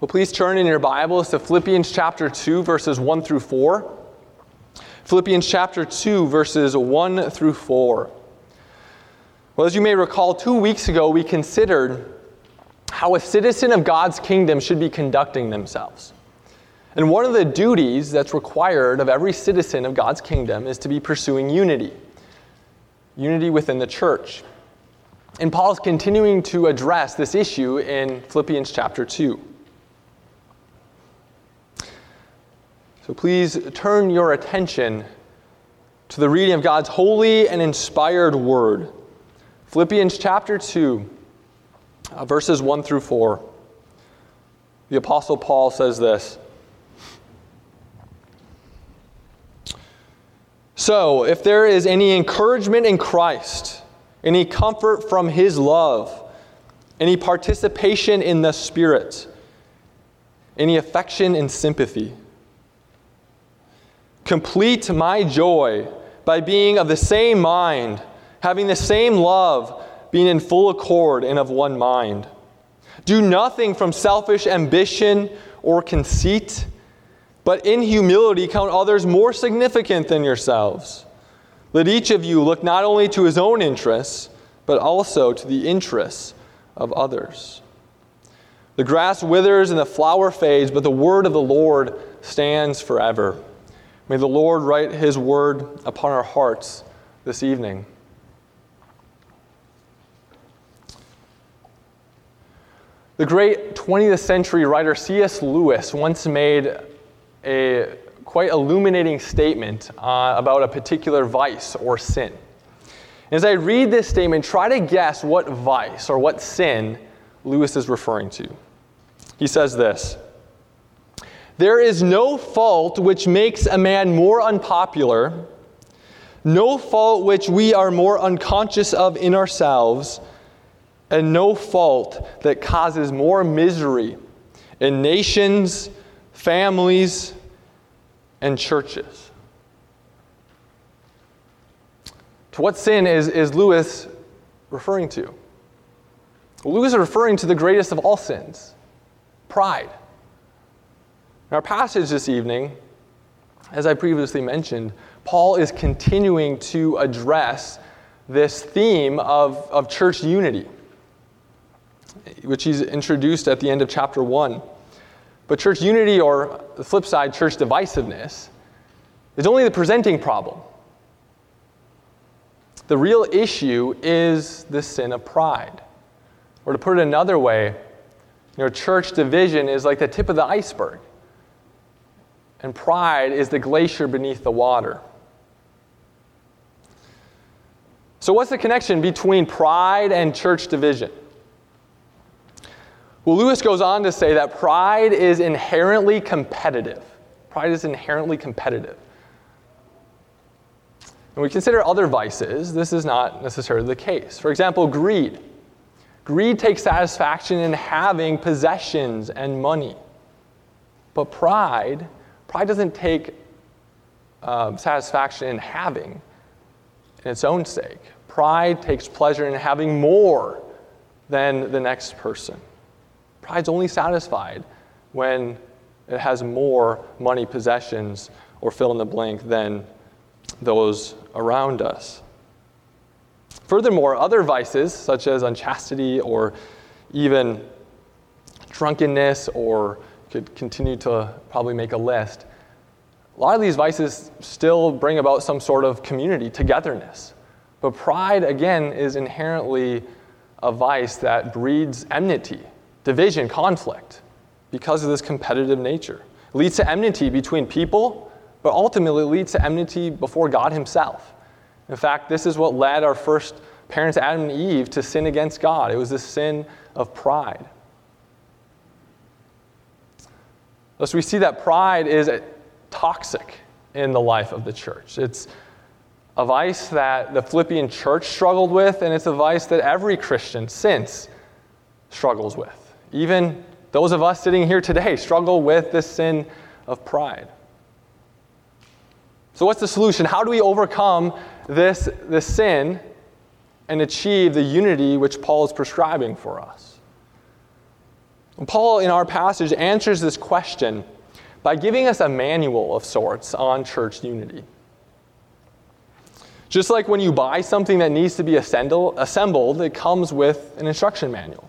Well, please turn in your Bibles to Philippians chapter 2, verses 1 through 4. Philippians chapter 2, verses 1 through 4. Well, as you may recall, two weeks ago we considered how a citizen of God's kingdom should be conducting themselves. And one of the duties that's required of every citizen of God's kingdom is to be pursuing unity unity within the church. And Paul's continuing to address this issue in Philippians chapter 2. So please turn your attention to the reading of God's holy and inspired word. Philippians chapter 2, uh, verses 1 through 4. The Apostle Paul says this So, if there is any encouragement in Christ, any comfort from his love, any participation in the Spirit, any affection and sympathy, complete my joy by being of the same mind, having the same love, being in full accord and of one mind. Do nothing from selfish ambition or conceit but in humility count others more significant than yourselves. Let each of you look not only to his own interests, but also to the interests of others. The grass withers and the flower fades, but the word of the Lord stands forever. May the Lord write his word upon our hearts this evening. The great 20th century writer C.S. Lewis once made a quite illuminating statement uh, about a particular vice or sin. As I read this statement, try to guess what vice or what sin Lewis is referring to. He says this There is no fault which makes a man more unpopular, no fault which we are more unconscious of in ourselves, and no fault that causes more misery in nations, families, and churches. To what sin is, is Lewis referring to? Lewis is referring to the greatest of all sins pride. In our passage this evening, as I previously mentioned, Paul is continuing to address this theme of, of church unity, which he's introduced at the end of chapter 1. But church unity, or the flip side, church divisiveness, is only the presenting problem. The real issue is the sin of pride. Or to put it another way, you know, church division is like the tip of the iceberg, and pride is the glacier beneath the water. So, what's the connection between pride and church division? Well, Lewis goes on to say that pride is inherently competitive. Pride is inherently competitive. And we consider other vices, this is not necessarily the case. For example, greed. Greed takes satisfaction in having possessions and money. But pride, pride doesn't take um, satisfaction in having in its own sake. Pride takes pleasure in having more than the next person. Pride's only satisfied when it has more money, possessions, or fill in the blank than those around us. Furthermore, other vices, such as unchastity or even drunkenness, or could continue to probably make a list, a lot of these vices still bring about some sort of community, togetherness. But pride, again, is inherently a vice that breeds enmity division, conflict, because of this competitive nature. It leads to enmity between people, but ultimately leads to enmity before God Himself. In fact, this is what led our first parents, Adam and Eve, to sin against God. It was the sin of pride. Thus, we see that pride is toxic in the life of the church. It's a vice that the Philippian church struggled with, and it's a vice that every Christian since struggles with. Even those of us sitting here today struggle with this sin of pride. So, what's the solution? How do we overcome this, this sin and achieve the unity which Paul is prescribing for us? Paul, in our passage, answers this question by giving us a manual of sorts on church unity. Just like when you buy something that needs to be assembled, it comes with an instruction manual.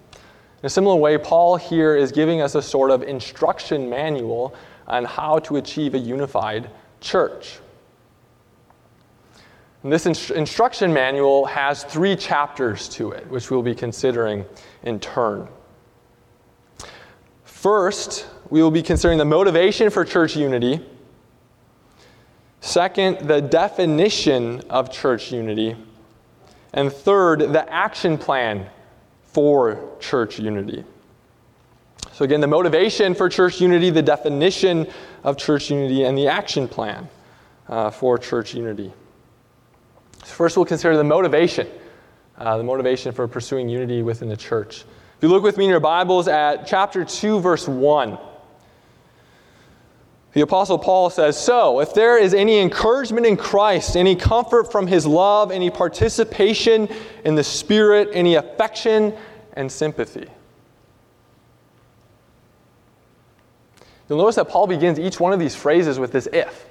In a similar way, Paul here is giving us a sort of instruction manual on how to achieve a unified church. And this inst- instruction manual has three chapters to it, which we'll be considering in turn. First, we will be considering the motivation for church unity. Second, the definition of church unity. And third, the action plan for church unity. So, again, the motivation for church unity, the definition of church unity, and the action plan uh, for church unity. First, we'll consider the motivation, uh, the motivation for pursuing unity within the church. If you look with me in your Bibles at chapter 2, verse 1. The Apostle Paul says, So, if there is any encouragement in Christ, any comfort from his love, any participation in the Spirit, any affection and sympathy. You'll notice that Paul begins each one of these phrases with this if.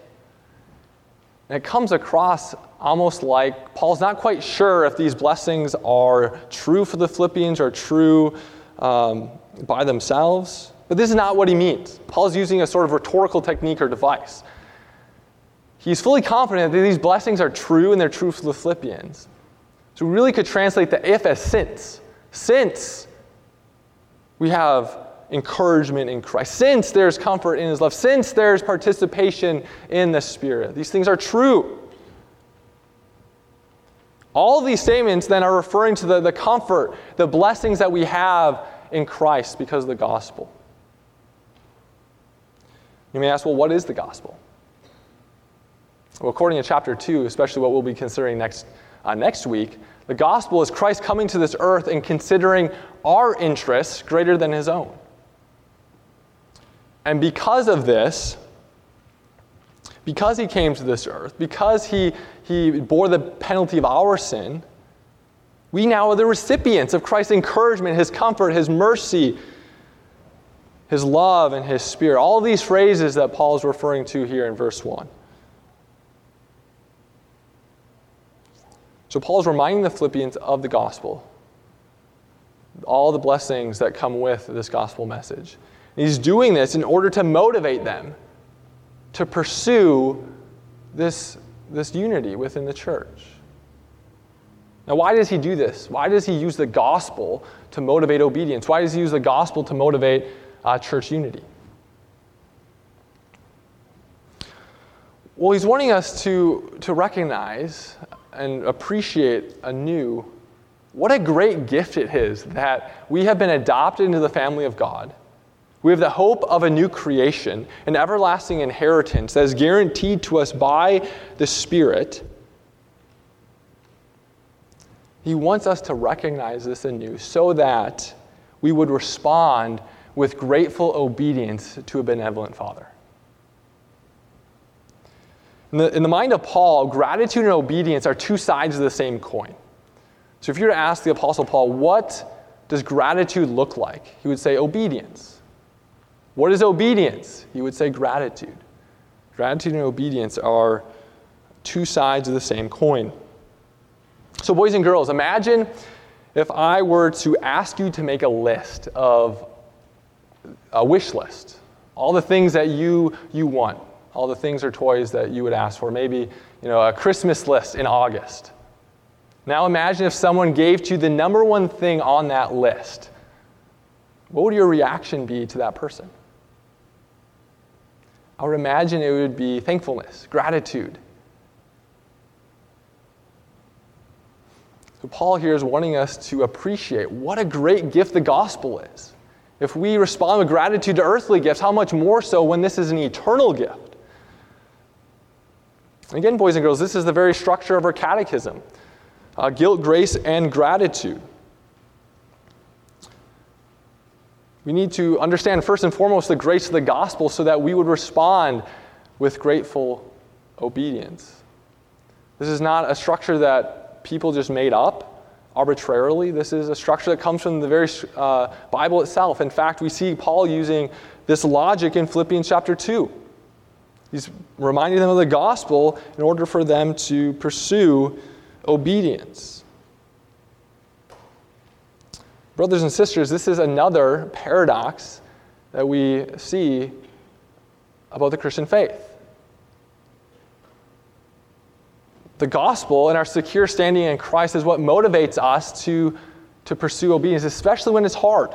And it comes across almost like Paul's not quite sure if these blessings are true for the Philippians or true um, by themselves. But this is not what he means. Paul's using a sort of rhetorical technique or device. He's fully confident that these blessings are true and they're true for the Philippians. So we really could translate the if as since. Since we have encouragement in Christ, since there's comfort in his love, since there's participation in the Spirit, these things are true. All these statements then are referring to the, the comfort, the blessings that we have in Christ because of the gospel. You may ask, well, what is the gospel? Well, according to chapter 2, especially what we'll be considering next, uh, next week, the gospel is Christ coming to this earth and considering our interests greater than his own. And because of this, because he came to this earth, because he, he bore the penalty of our sin, we now are the recipients of Christ's encouragement, his comfort, his mercy, his love and his spirit. All these phrases that Paul is referring to here in verse 1. So Paul is reminding the Philippians of the gospel, all the blessings that come with this gospel message. He's doing this in order to motivate them to pursue this, this unity within the church. Now, why does he do this? Why does he use the gospel to motivate obedience? Why does he use the gospel to motivate uh, church unity? Well, he's wanting us to, to recognize and appreciate anew what a great gift it is that we have been adopted into the family of God. We have the hope of a new creation, an everlasting inheritance that is guaranteed to us by the Spirit. He wants us to recognize this anew so that we would respond with grateful obedience to a benevolent Father. In the, in the mind of Paul, gratitude and obedience are two sides of the same coin. So if you were to ask the Apostle Paul, what does gratitude look like? He would say, obedience. What is obedience? He would say, gratitude. Gratitude and obedience are two sides of the same coin. So, boys and girls, imagine if I were to ask you to make a list of a wish list. All the things that you, you want, all the things or toys that you would ask for. Maybe you know, a Christmas list in August. Now imagine if someone gave to you the number one thing on that list. What would your reaction be to that person? I would imagine it would be thankfulness, gratitude. So, Paul here is wanting us to appreciate what a great gift the gospel is. If we respond with gratitude to earthly gifts, how much more so when this is an eternal gift? Again, boys and girls, this is the very structure of our catechism uh, guilt, grace, and gratitude. We need to understand, first and foremost, the grace of the gospel so that we would respond with grateful obedience. This is not a structure that people just made up. arbitrarily. This is a structure that comes from the very uh, Bible itself. In fact, we see Paul using this logic in Philippians chapter 2. He's reminding them of the gospel in order for them to pursue obedience. Brothers and sisters, this is another paradox that we see about the Christian faith. The gospel and our secure standing in Christ is what motivates us to, to pursue obedience, especially when it's hard.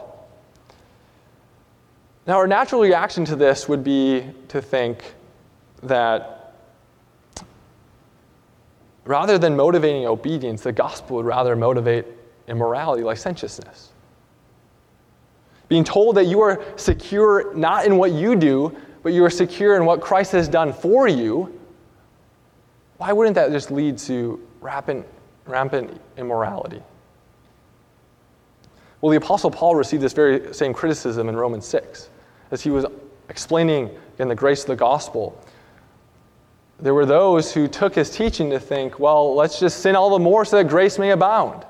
Now, our natural reaction to this would be to think that rather than motivating obedience, the gospel would rather motivate immorality, licentiousness. Being told that you are secure not in what you do, but you are secure in what Christ has done for you why wouldn't that just lead to rampant, rampant immorality? Well, the Apostle Paul received this very same criticism in Romans 6 as he was explaining in the grace of the gospel. There were those who took his teaching to think, well, let's just sin all the more so that grace may abound.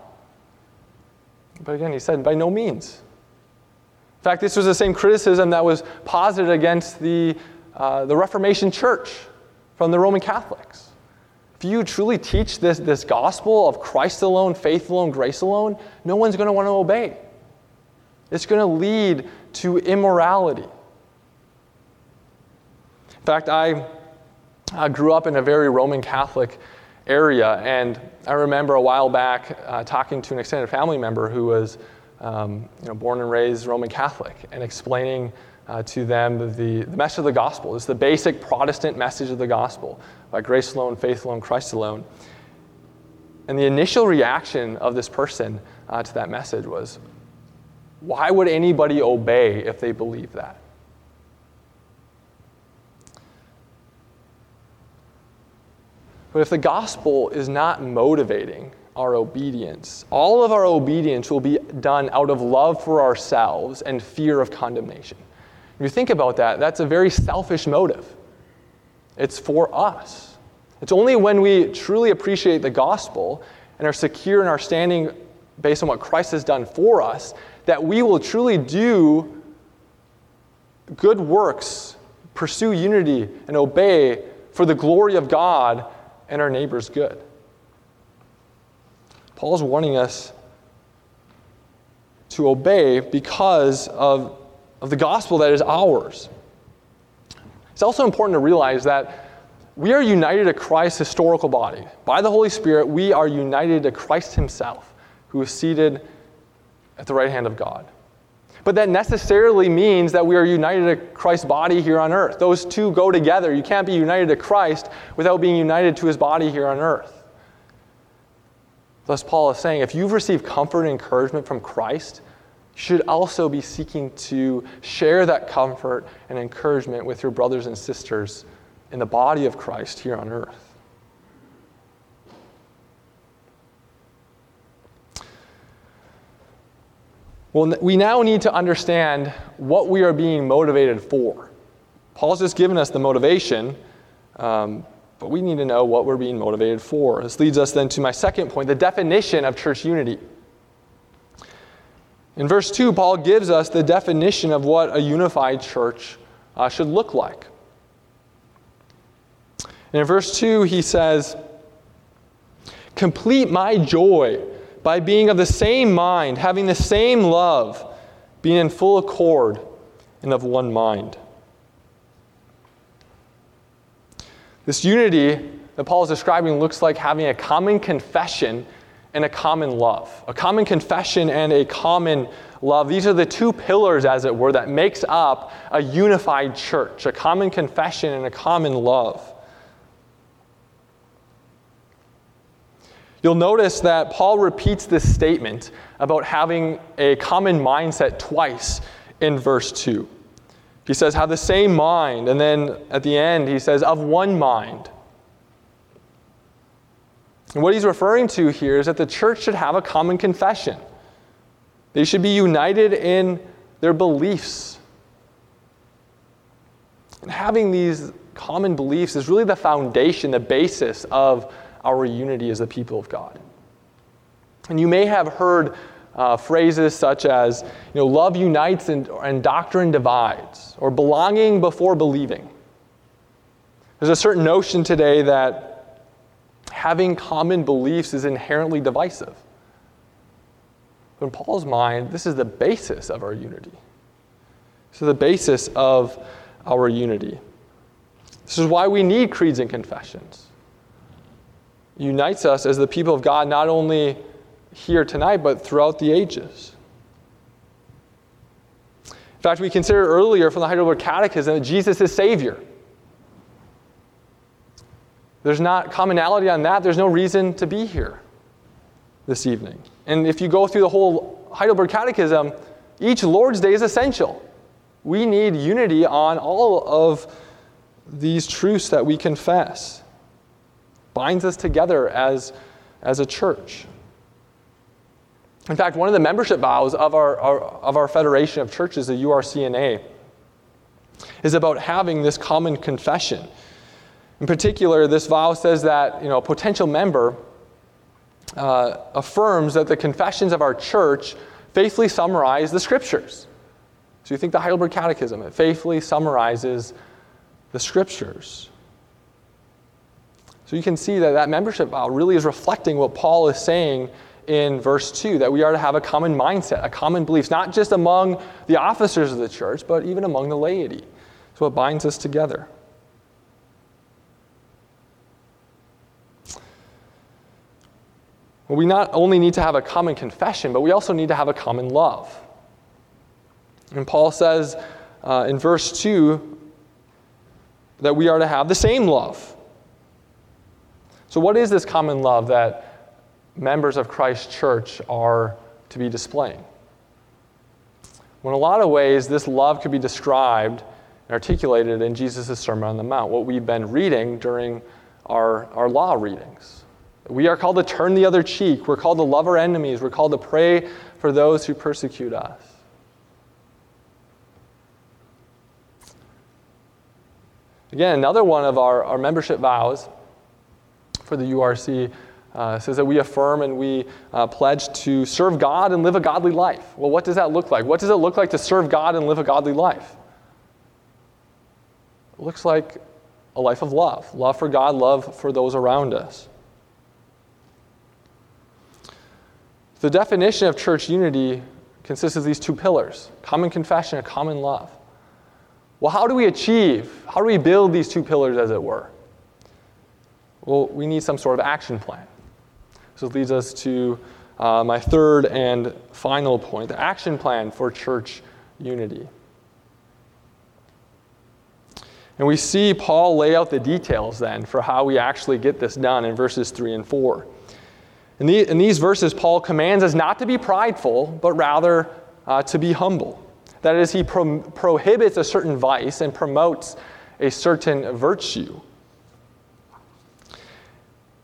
But again, he said, by no means. In fact, this was the same criticism that was posited against the, uh, the Reformation Church from the Roman Catholics. If you truly teach this, this gospel of Christ alone, faith alone, grace alone, no one's going to want to obey. It's going to lead to immorality. In fact, I, I grew up in a very Roman Catholic area, and I remember a while back uh, talking to an extended family member who was um, you know, born and raised Roman Catholic and explaining uh, to them the, the message of the gospel. It's the basic Protestant message of the gospel by grace alone, faith alone, Christ alone. And the initial reaction of this person uh, to that message was, why would anybody obey if they believe that? But if the gospel is not motivating our obedience, all of our obedience will be done out of love for ourselves and fear of condemnation. If you think about that, that's a very selfish motive. It's for us. It's only when we truly appreciate the gospel and are secure in our standing based on what Christ has done for us that we will truly do good works, pursue unity, and obey for the glory of God and our neighbor's good. Paul's warning us to obey because of of the gospel that is ours. It's also important to realize that we are united to Christ's historical body. By the Holy Spirit, we are united to Christ Himself, who is seated at the right hand of God. But that necessarily means that we are united to Christ's body here on earth. Those two go together. You can't be united to Christ without being united to His body here on earth. Thus, Paul is saying if you've received comfort and encouragement from Christ, you should also be seeking to share that comfort and encouragement with your brothers and sisters in the body of Christ here on earth. Well, we now need to understand what we are being motivated for. Paul's just given us the motivation, um, but we need to know what we're being motivated for. This leads us then to my second point the definition of church unity. In verse 2, Paul gives us the definition of what a unified church uh, should look like. And in verse 2, he says, Complete my joy by being of the same mind, having the same love, being in full accord and of one mind. This unity that Paul is describing looks like having a common confession and a common love. A common confession and a common love. These are the two pillars, as it were, that makes up a unified church a common confession and a common love. You'll notice that Paul repeats this statement about having a common mindset twice in verse 2. He says, Have the same mind. And then at the end, he says, Of one mind. And what he's referring to here is that the church should have a common confession. They should be united in their beliefs. And having these common beliefs is really the foundation, the basis of our unity as the people of God. And you may have heard uh, phrases such as, you know, love unites and, and doctrine divides, or belonging before believing. There's a certain notion today that having common beliefs is inherently divisive. But in Paul's mind, this is the basis of our unity. Is the basis of our unity. This is why we need creeds and confessions. It unites us as the people of God not only here tonight, but throughout the ages. In fact, we considered earlier from the Heidelberg Catechism that Jesus is Savior. There's not commonality on that. There's no reason to be here this evening. And if you go through the whole Heidelberg Catechism, each Lord's Day is essential. We need unity on all of these truths that we confess. Binds us together as, as a church. In fact, one of the membership vows of our, our, of our Federation of Churches, the URCNA, is about having this common confession. In particular, this vow says that you know, a potential member uh, affirms that the confessions of our church faithfully summarize the scriptures. So you think the Heidelberg Catechism, it faithfully summarizes the scriptures. So you can see that that membership vow really is reflecting what Paul is saying in verse 2 that we are to have a common mindset, a common belief, not just among the officers of the church, but even among the laity. So it binds us together. Well, we not only need to have a common confession, but we also need to have a common love. And Paul says uh, in verse 2 that we are to have the same love. So, what is this common love that members of Christ's church are to be displaying. Well, in a lot of ways, this love could be described and articulated in Jesus' Sermon on the Mount, what we've been reading during our, our law readings. We are called to turn the other cheek. We're called to love our enemies. We're called to pray for those who persecute us. Again, another one of our, our membership vows for the URC uh, says that we affirm and we uh, pledge to serve God and live a godly life. Well, what does that look like? What does it look like to serve God and live a godly life? It looks like a life of love love for God, love for those around us. The definition of church unity consists of these two pillars common confession and common love. Well, how do we achieve, how do we build these two pillars, as it were? Well, we need some sort of action plan. It leads us to uh, my third and final point the action plan for church unity. And we see Paul lay out the details then for how we actually get this done in verses 3 and 4. In, the, in these verses, Paul commands us not to be prideful, but rather uh, to be humble. That is, he pro- prohibits a certain vice and promotes a certain virtue.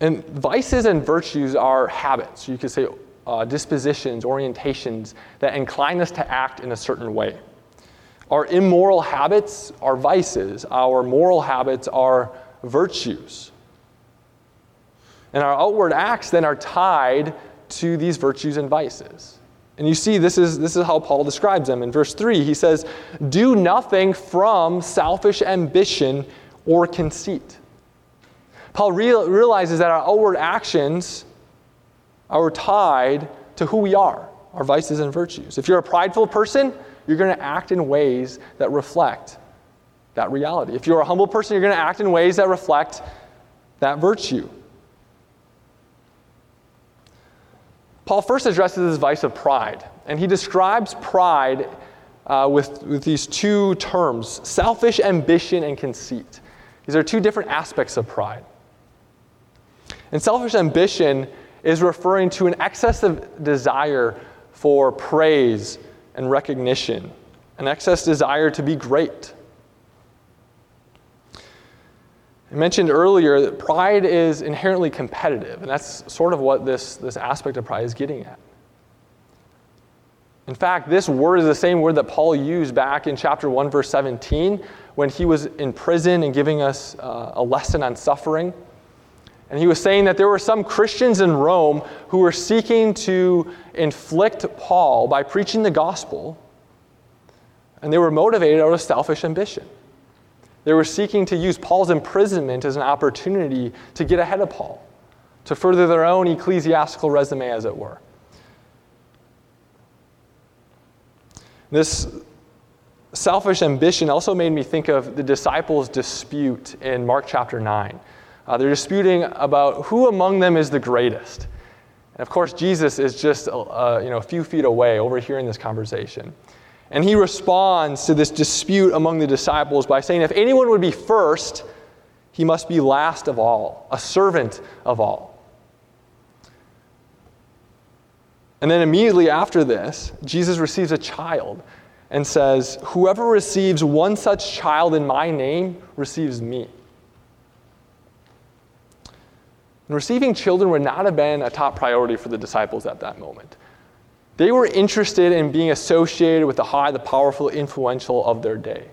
And vices and virtues are habits. You could say uh, dispositions, orientations that incline us to act in a certain way. Our immoral habits are vices, our moral habits are virtues. And our outward acts then are tied to these virtues and vices. And you see, this is, this is how Paul describes them. In verse 3, he says, Do nothing from selfish ambition or conceit Paul real, realizes that our outward actions are tied to who we are, our vices and virtues. If you're a prideful person, you're going to act in ways that reflect that reality. If you're a humble person, you're going to act in ways that reflect that virtue. Paul first addresses this vice of pride, and he describes pride uh, with, with these two terms selfish ambition and conceit. These are two different aspects of pride. And selfish ambition is referring to an excessive desire for praise and recognition, an excess desire to be great. I mentioned earlier that pride is inherently competitive, and that's sort of what this, this aspect of pride is getting at. In fact, this word is the same word that Paul used back in chapter 1, verse 17, when he was in prison and giving us uh, a lesson on suffering. And he was saying that there were some Christians in Rome who were seeking to inflict Paul by preaching the gospel, and they were motivated out of selfish ambition. They were seeking to use Paul's imprisonment as an opportunity to get ahead of Paul, to further their own ecclesiastical resume, as it were. This selfish ambition also made me think of the disciples' dispute in Mark chapter 9. Uh, they're disputing about who among them is the greatest. And of course, Jesus is just uh, you know, a few feet away overhearing this conversation. And he responds to this dispute among the disciples by saying, If anyone would be first, he must be last of all, a servant of all. And then immediately after this, Jesus receives a child and says, Whoever receives one such child in my name receives me. And receiving children would not have been a top priority for the disciples at that moment. They were interested in being associated with the high, the powerful, influential of their day.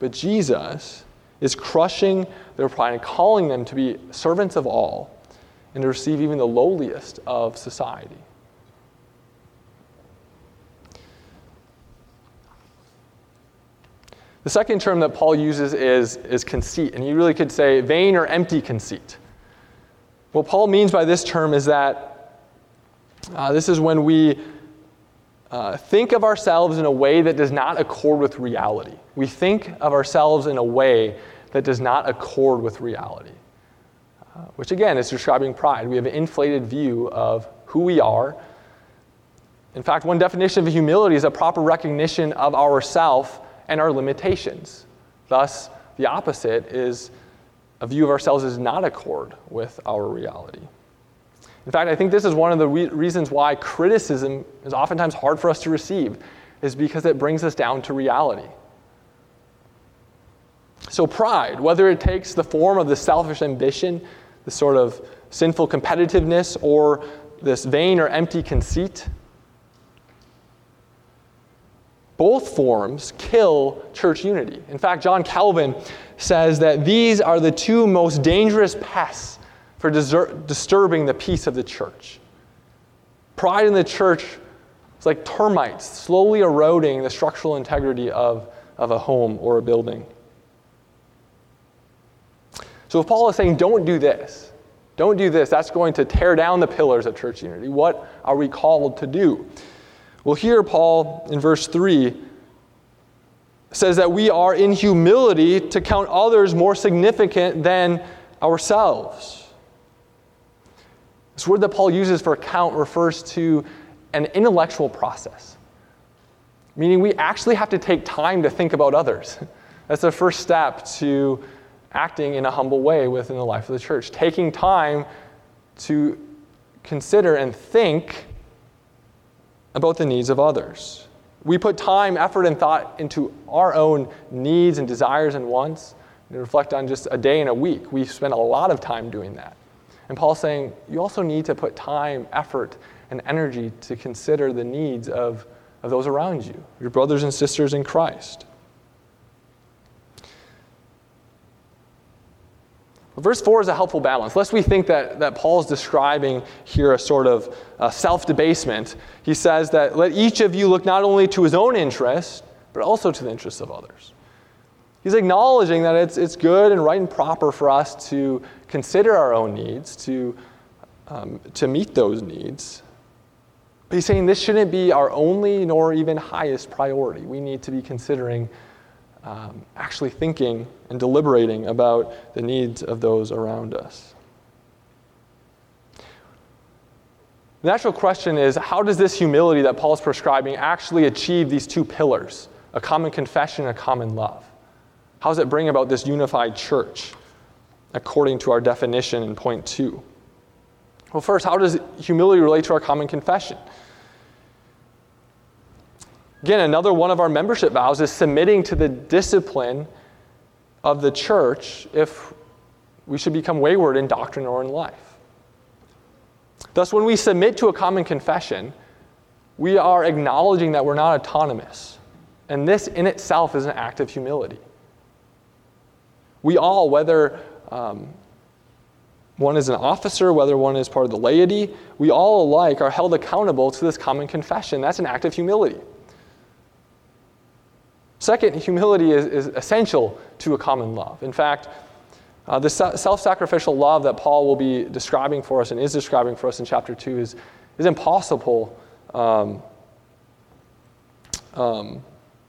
But Jesus is crushing their pride and calling them to be servants of all and to receive even the lowliest of society. The second term that Paul uses is, is conceit, and you really could say vain or empty conceit. What Paul means by this term is that uh, this is when we uh, think of ourselves in a way that does not accord with reality. We think of ourselves in a way that does not accord with reality, uh, which again is describing pride. We have an inflated view of who we are. In fact, one definition of humility is a proper recognition of ourself and our limitations. Thus, the opposite is a view of ourselves is not accord with our reality. In fact, I think this is one of the re- reasons why criticism is oftentimes hard for us to receive, is because it brings us down to reality. So, pride, whether it takes the form of the selfish ambition, the sort of sinful competitiveness, or this vain or empty conceit, both forms kill church unity. In fact, John Calvin says that these are the two most dangerous pests for disturbing the peace of the church. Pride in the church is like termites slowly eroding the structural integrity of, of a home or a building. So if Paul is saying, don't do this, don't do this, that's going to tear down the pillars of church unity, what are we called to do? Well, here, Paul, in verse 3, says that we are in humility to count others more significant than ourselves. This word that Paul uses for count refers to an intellectual process, meaning we actually have to take time to think about others. That's the first step to acting in a humble way within the life of the church, taking time to consider and think about the needs of others. We put time, effort, and thought into our own needs and desires and wants. And reflect on just a day and a week. We spend a lot of time doing that. And Paul's saying you also need to put time, effort, and energy to consider the needs of, of those around you, your brothers and sisters in Christ. Verse 4 is a helpful balance. Lest we think that, that Paul's describing here a sort of self debasement, he says that let each of you look not only to his own interest, but also to the interests of others. He's acknowledging that it's, it's good and right and proper for us to consider our own needs, to, um, to meet those needs. But he's saying this shouldn't be our only nor even highest priority. We need to be considering um, actually thinking and deliberating about the needs of those around us. The natural question is how does this humility that Paul is prescribing actually achieve these two pillars, a common confession a common love? How does it bring about this unified church according to our definition in point two? Well, first, how does humility relate to our common confession? Again, another one of our membership vows is submitting to the discipline of the church if we should become wayward in doctrine or in life. Thus, when we submit to a common confession, we are acknowledging that we're not autonomous. And this in itself is an act of humility. We all, whether um, one is an officer, whether one is part of the laity, we all alike are held accountable to this common confession. That's an act of humility. Second, humility is, is essential to a common love. In fact, uh, the self sacrificial love that Paul will be describing for us and is describing for us in chapter 2 is, is impossible um, um,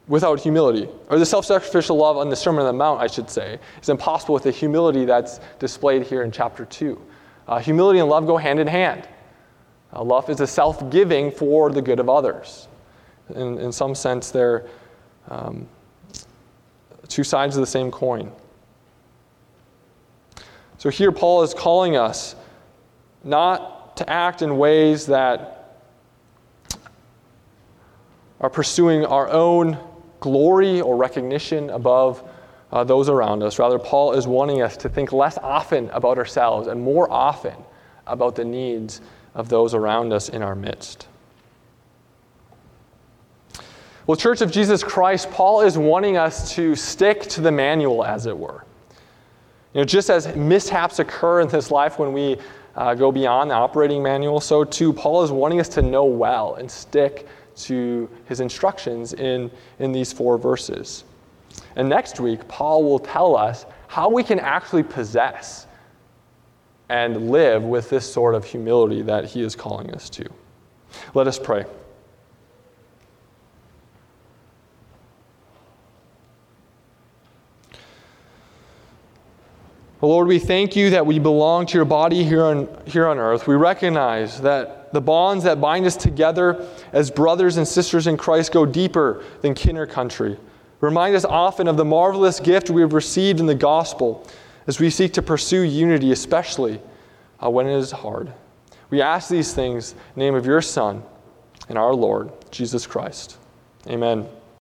without humility. Or the self sacrificial love on the Sermon on the Mount, I should say, is impossible with the humility that's displayed here in chapter 2. Uh, humility and love go hand in hand. Uh, love is a self giving for the good of others. In, in some sense, they're um, two sides of the same coin. So here, Paul is calling us not to act in ways that are pursuing our own glory or recognition above uh, those around us. Rather, Paul is wanting us to think less often about ourselves and more often about the needs of those around us in our midst. Well, Church of Jesus Christ, Paul is wanting us to stick to the manual, as it were. You know, just as mishaps occur in this life when we uh, go beyond the operating manual, so too Paul is wanting us to know well and stick to his instructions in, in these four verses. And next week, Paul will tell us how we can actually possess and live with this sort of humility that he is calling us to. Let us pray. Lord, we thank you that we belong to your body here on, here on earth. We recognize that the bonds that bind us together as brothers and sisters in Christ go deeper than kin or country. Remind us often of the marvelous gift we have received in the gospel as we seek to pursue unity, especially uh, when it is hard. We ask these things in the name of your Son and our Lord, Jesus Christ. Amen.